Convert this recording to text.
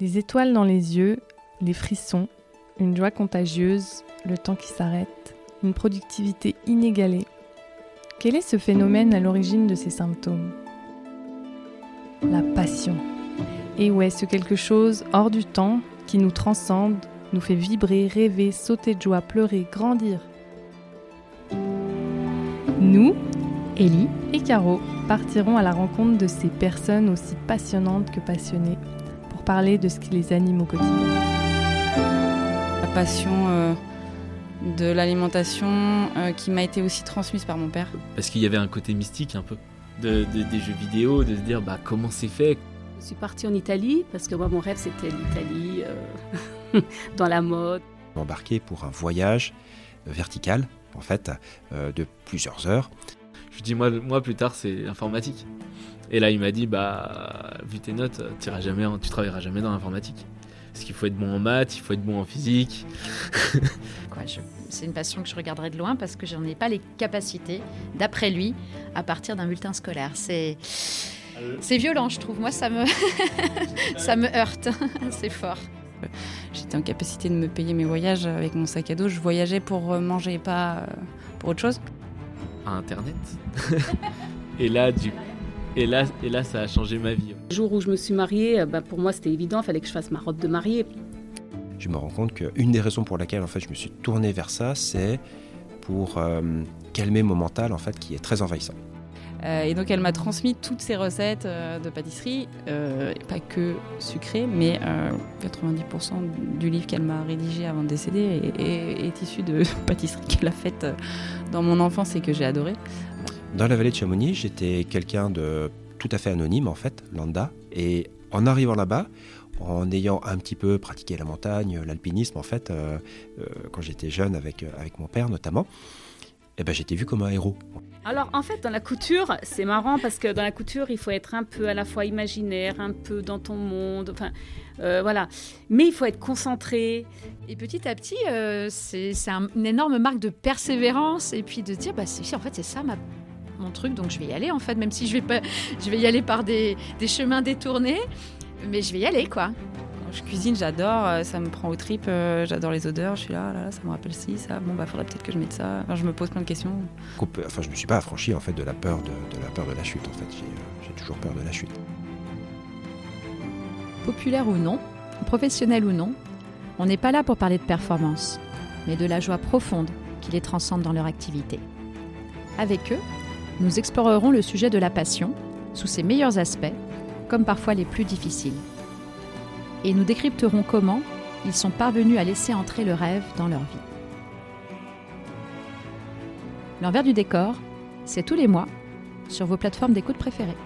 Des étoiles dans les yeux, les frissons, une joie contagieuse, le temps qui s'arrête, une productivité inégalée. Quel est ce phénomène à l'origine de ces symptômes? La passion. Et ouais, ce quelque chose hors du temps qui nous transcende, nous fait vibrer, rêver, sauter de joie, pleurer, grandir? Nous, Ellie et Caro, partirons à la rencontre de ces personnes aussi passionnantes que passionnées pour parler de ce qui les anime au quotidien. La passion euh, de l'alimentation euh, qui m'a été aussi transmise par mon père. Parce qu'il y avait un côté mystique un peu de, de- des jeux vidéo, de se dire bah, comment c'est fait? Je suis partie en Italie parce que moi, mon rêve, c'était l'Italie euh, dans la mode. embarqué pour un voyage vertical, en fait, euh, de plusieurs heures. Je dis moi, moi plus tard c'est informatique. Et là il m'a dit bah vu tes notes, t'iras jamais, en- tu travailleras jamais dans l'informatique. Parce qu'il faut être bon en maths, il faut être bon en physique. Quoi, je- C'est une passion que je regarderai de loin parce que je n'en ai pas les capacités, d'après lui, à partir d'un bulletin scolaire. C'est c'est violent, je trouve. Moi, ça me ça me heurte. c'est fort. J'étais en capacité de me payer mes voyages avec mon sac à dos. Je voyageais pour euh, manger, pas euh, pour autre chose. à internet. et là du et là et là ça a changé ma vie. Le jour où je me suis mariée, euh, bah, pour moi, c'était évident, il fallait que je fasse ma robe de mariée. Je me rends compte qu'une des raisons pour laquelle en fait, je me suis tourné vers ça, c'est pour euh, calmer mon mental en fait, qui est très envahissant. Euh, et donc elle m'a transmis toutes ces recettes euh, de pâtisserie, euh, pas que sucrées, mais euh, 90% du livre qu'elle m'a rédigé avant de décéder est, est- est issu de pâtisseries qu'elle a faites euh, dans mon enfance et que j'ai adoré. Dans la vallée de Chamonix, j'étais quelqu'un de tout à fait anonyme en fait, lambda. Et en arrivant là-bas, en ayant un petit peu pratiqué la montagne, l'alpinisme en fait, euh, euh, quand j'étais jeune avec, euh, avec mon père notamment, eh ben, j'étais vu comme un héros. Alors, en fait, dans la couture, c'est marrant parce que dans la couture, il faut être un peu à la fois imaginaire, un peu dans ton monde, enfin, euh, voilà. Mais il faut être concentré. Et petit à petit, euh, c'est c'est un- une énorme marque de persévérance et puis de dire, bah, en fait, c'est ça ma- mon truc, donc je vais y aller, en fait, même si je vais, pas, je vais y aller par des, des chemins détournés, mais je vais y aller, quoi. Quand je cuisine, j'adore, euh, ça me prend aux tripes, euh, j'adore les odeurs, je suis là, là, là, ça me rappelle ci, ça, bon bah faudrait peut-être que je mette ça. Enfin, je me pose plein de questions. Coupe- Enfin, je ne me suis pas affranchi en fait de la peur de, de la peur de la chute. En fait, j'ai euh, j'ai toujours peur de la chute. Populaire ou non, professionnel ou non, on n'est pas là pour parler de performance, mais de la joie profonde qui les transcende dans leur activité. Avec eux, nous explorerons le sujet de la passion sous ses meilleurs aspects, comme parfois les plus difficiles. Et nous décrypterons comment ils sont parvenus à laisser entrer le rêve dans leur vie. L'envers du décor, c'est tous les mois sur vos plateformes d'écoute préférées.